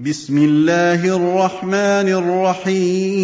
بسم الله الرحمن الرحيم.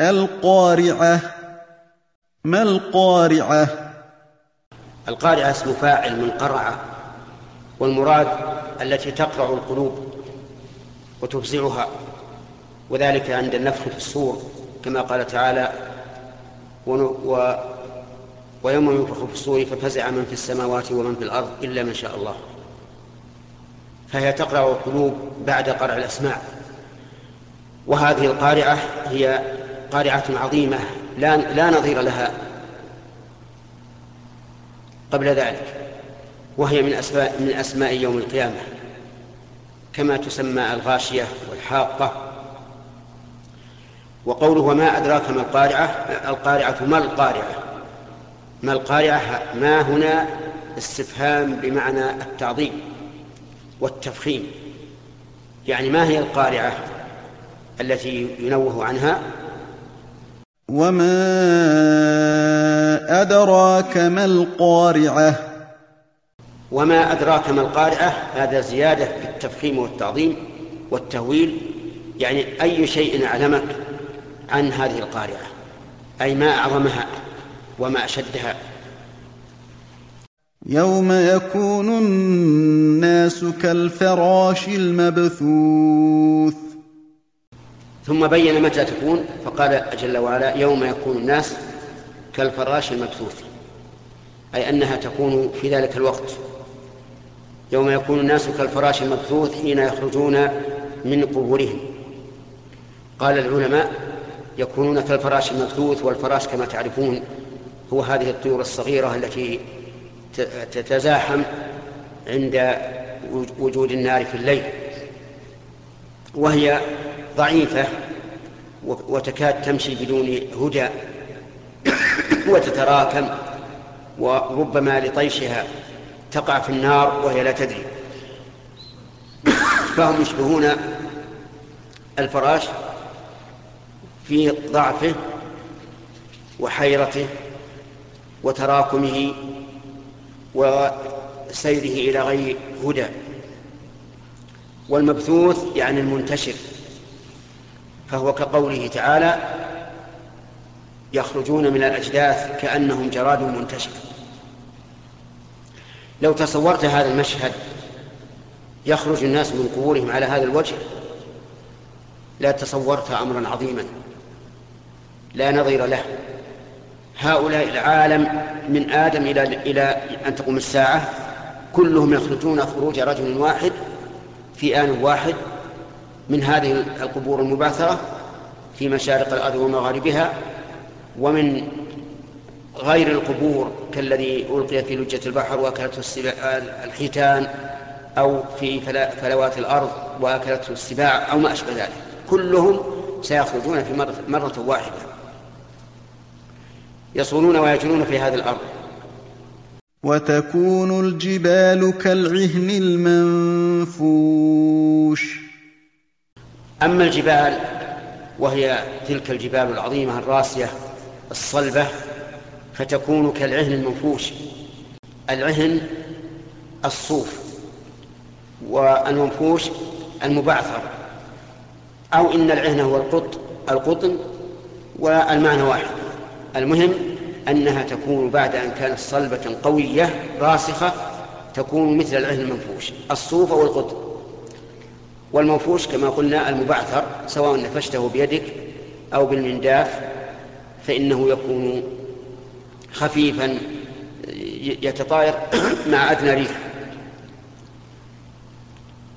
القارعة. ما القارعة؟ القارعة اسم فاعل من قرع والمراد التي تقرع القلوب وتفزعها وذلك عند النفخ في الصور كما قال تعالى ويوم ينفخ في الصور ففزع من في السماوات ومن في الأرض إلا من شاء الله. فهي تقرع القلوب بعد قرع الأسماع وهذه القارعة هي قارعة عظيمة لا, لا نظير لها قبل ذلك وهي من أسماء, من أسماء يوم القيامة كما تسمى الغاشية والحاقة. وقوله وما أدراك ما القارعة؟ القارعة ما القارعة؟ ما القارعة؟ ما هنا استفهام بمعنى التعظيم. والتفخيم. يعني ما هي القارعة التي ينوه عنها؟ وما أدراك ما القارعة؟ وما أدراك ما القارعة؟ هذا زيادة في التفخيم والتعظيم والتهويل. يعني أي شيء أعلمك عن هذه القارعة؟ أي ما أعظمها وما أشدها؟ يوم يكون الناس كالفراش المبثوث. ثم بين متى تكون فقال جل وعلا يوم يكون الناس كالفراش المبثوث. أي أنها تكون في ذلك الوقت. يوم يكون الناس كالفراش المبثوث حين يخرجون من قبورهم. قال العلماء يكونون كالفراش المبثوث والفراش كما تعرفون هو هذه الطيور الصغيرة التي تتزاحم عند وجود النار في الليل. وهي ضعيفة وتكاد تمشي بدون هدى وتتراكم وربما لطيشها تقع في النار وهي لا تدري. فهم يشبهون الفراش في ضعفه وحيرته وتراكمه وسيره إلى غير هدى. والمبثوث يعني المنتشر فهو كقوله تعالى يخرجون من الأجداث كأنهم جراد منتشر. لو تصورت هذا المشهد يخرج الناس من قبورهم على هذا الوجه لا تصورت أمرا عظيما لا نظير له. هؤلاء العالم من آدم إلى إلى أن تقوم الساعة كلهم يخرجون خروج رجل واحد في آن واحد من هذه القبور المبعثرة في مشارق الأرض ومغاربها ومن غير القبور كالذي ألقي في لجة البحر وأكلته الحيتان أو في فلوات الأرض وأكلته السباع أو ما أشبه ذلك. كلهم سيخرجون في مرة, مرة واحدة. يصونون ويجرون في هذه الأرض. وتكون الجبال كالعهن المنفوش. أما الجبال وهي تلك الجبال العظيمة الراسية الصلبة فتكون كالعهن المنفوش. العهن الصوف والمنفوش المبعثر. أو إن العهن هو القط القطن والمعنى واحد. المهم أنها تكون بعد أن كانت صلبة قوية راسخة تكون مثل العهن المنفوش الصوف أو القطن والمنفوش كما قلنا المبعثر سواء نفشته بيدك أو بالمنداف فإنه يكون خفيفا يتطاير مع أدنى ريح.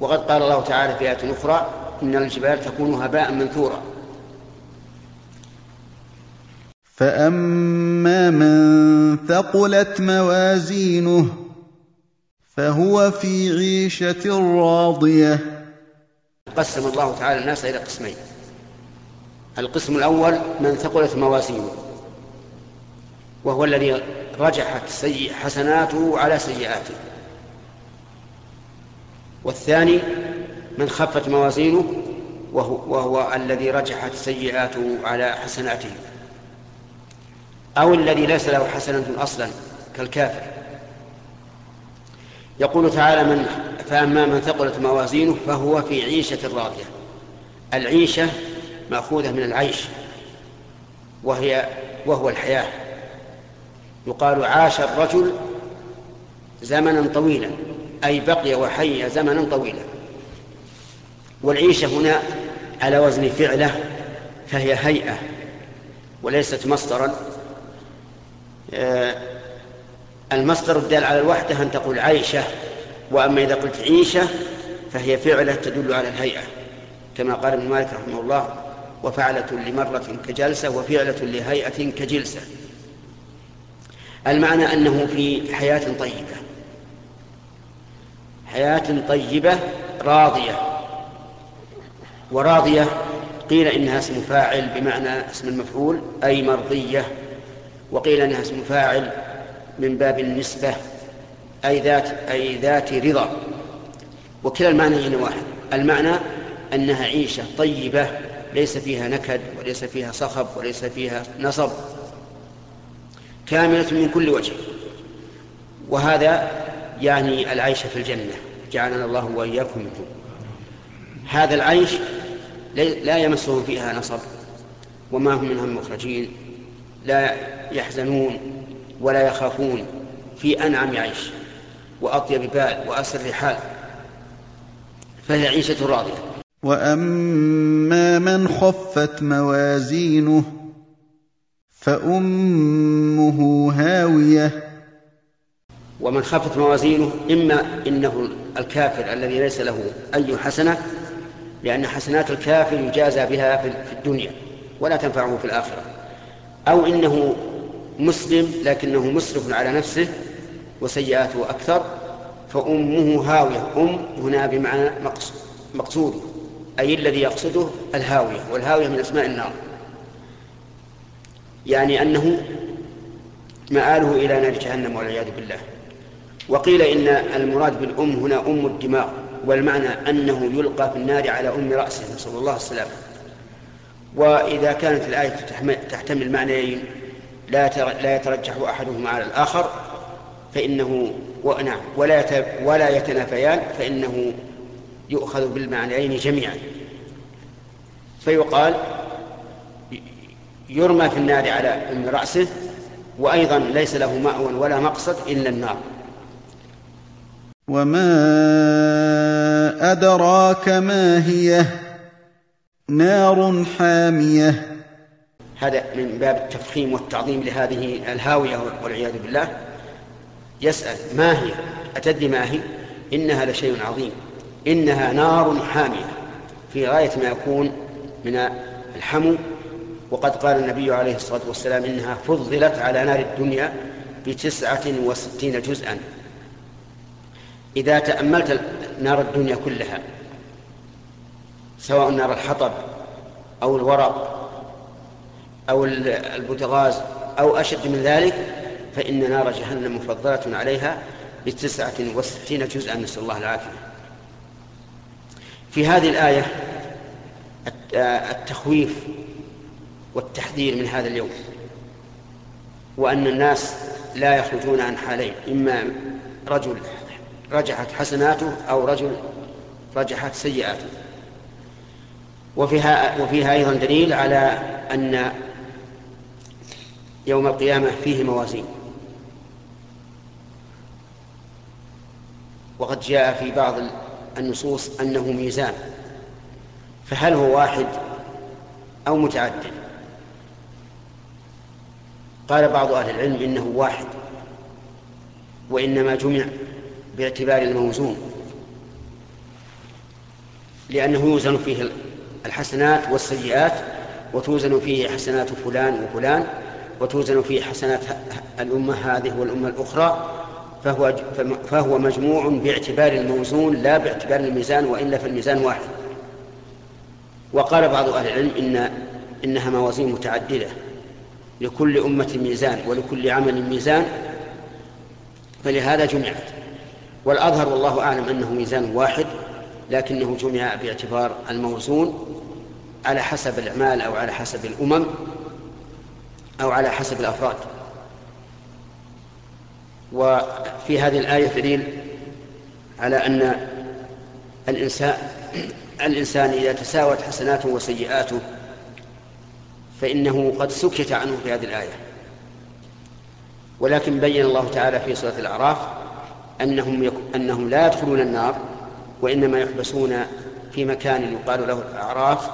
وقد قال الله تعالى في آية أخرى إن الجبال تكون هباء منثورا. فأما من ثقلت موازينه فهو في عيشة راضية قسم الله تعالى الناس إلى قسمين. القسم الأول من ثقلت موازينه وهو الذي رجحت سيء حسناته على سيئاته. والثاني من خفت موازينه وهو, وهو الذي رجحت سيئاته على حسناته. أو الذي ليس له حسنة أصلا كالكافر. يقول تعالى من فأما من ثقلت موازينه فهو في عيشة راضية. العيشة مأخوذة من العيش وهي وهو الحياة. يقال عاش الرجل زمنا طويلا أي بقي وحي زمنا طويلا. والعيشة هنا على وزن فعله فهي هيئة وليست مصدرا. المصدر الدال على الوحدة أن تقول عيشة وأما إذا قلت عيشة فهي فعلة تدل على الهيئة كما قال ابن مالك رحمه الله وفعلة لمرة كجلسة وفعلة لهيئة كجلسة. المعنى أنه في حياة طيبة حياة طيبة راضية وراضية قيل إنها اسم فاعل بمعنى اسم المفعول أي مرضية. وقيل إنها اسم فاعل من باب النسبة أي ذات أي ذات رضا. وكلا المعنيين واحد. المعنى أنها عيشة طيبة ليس فيها نكد وليس فيها صخب وليس فيها نصب. كاملة من كل وجه. وهذا يعني العيش في الجنة. جعلنا الله وإياكم منه. هذا العيش لا يمسهم فيها نصب وما هم منها مخرجين. لا يحزنون ولا يخافون في أنعم عيش وأطيب بال وأسر حال فهي عيشة راضية. وأما من خفت موازينه فأمه هاوية. ومن خفت موازينه إما إنه الكافر الذي ليس له أي حسنة لأن حسنات الكافر يجازى بها في الدنيا ولا تنفعه في الآخرة. أو إنه مسلم لكنه مسرف على نفسه وسيئاته أكثر فأمه هاوية أم هنا بمعنى مقصود أي الذي يقصده الهاوية والهاوية من أسماء النار. يعني أنه مآله إلى نار جهنم والعياذ بالله. وقيل إن المراد بالأم هنا أم الدماغ والمعنى أنه يلقى في النار على أم رأسه نسأل الله السلامة. وإذا كانت الآية تحتمل معنيين لا لا يترجح أحدهما على الآخر فإنه نعم ولا ولا يتنافيان فإنه يؤخذ بالمعنيين جميعا. فيقال يرمى في النار على أم رأسه وأيضا ليس له مأوى ولا مقصد إلا النار. وما أدراك ما هي؟ نار حامية. هذا من باب التفخيم والتعظيم لهذه الهاوية والعياذ بالله. يسأل ما هي؟ أتدري ما هي؟ إنها لشيء عظيم. إنها نار حامية. في غاية ما يكون من الحمو وقد قال النبي عليه الصلاة والسلام إنها فضلت على نار الدنيا بتسعة وستين جزءا. إذا تأملت نار الدنيا كلها سواء نار الحطب أو الورق أو البوتغاز أو أشد من ذلك فإن نار جهنم مفضلة عليها بتسعة وستين جزءا نسأل الله العافية. في هذه الآية التخويف والتحذير من هذا اليوم وأن الناس لا يخرجون عن حالين إما رجل رجحت حسناته أو رجل رجحت سيئاته. وفيها وفيها أيضا دليل على أن يوم القيامة فيه موازين. وقد جاء في بعض النصوص أنه ميزان. فهل هو واحد أو متعدد؟ قال بعض أهل العلم إنه واحد وإنما جمع باعتبار الموزون لأنه يوزن فيه الحسنات والسيئات وتوزن فيه حسنات فلان وفلان وتوزن فيه حسنات الأمة هذه والأمة الأخرى فهو فهو مجموع باعتبار الموزون لا باعتبار الميزان وإلا فالميزان واحد. وقال بعض أهل العلم إن إنها موازين متعددة. لكل أمة ميزان ولكل عمل ميزان فلهذا جمعت. والأظهر والله أعلم أنه ميزان واحد لكنه جمع باعتبار الموزون على حسب الأعمال أو على حسب الأمم أو على حسب الأفراد وفي هذه الآية دليل على أن الإنسان الإنسان إذا تساوت حسناته وسيئاته فإنه قد سكت عنه في هذه الآية ولكن بين الله تعالى في سورة الأعراف أنهم. أنهم لا يدخلون النار وإنما يحبسون في مكان يقال له الأعراف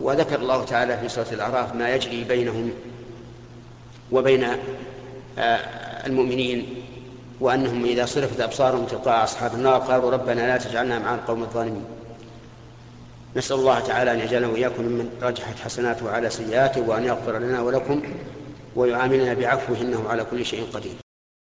وذكر الله تعالى في سورة الأعراف ما يجري بينهم وبين آه، المؤمنين وأنهم إذا صرفت أبصارهم تلقاء أصحاب النار قالوا ربنا لا تجعلنا مع القوم الظالمين. نسأل الله تعالى أن يجعلنا وإياكم ممن رجحت حسناته على سيئاته وأن يغفر لنا ولكم ويعاملنا بعفوه إنه على كل شيء قدير.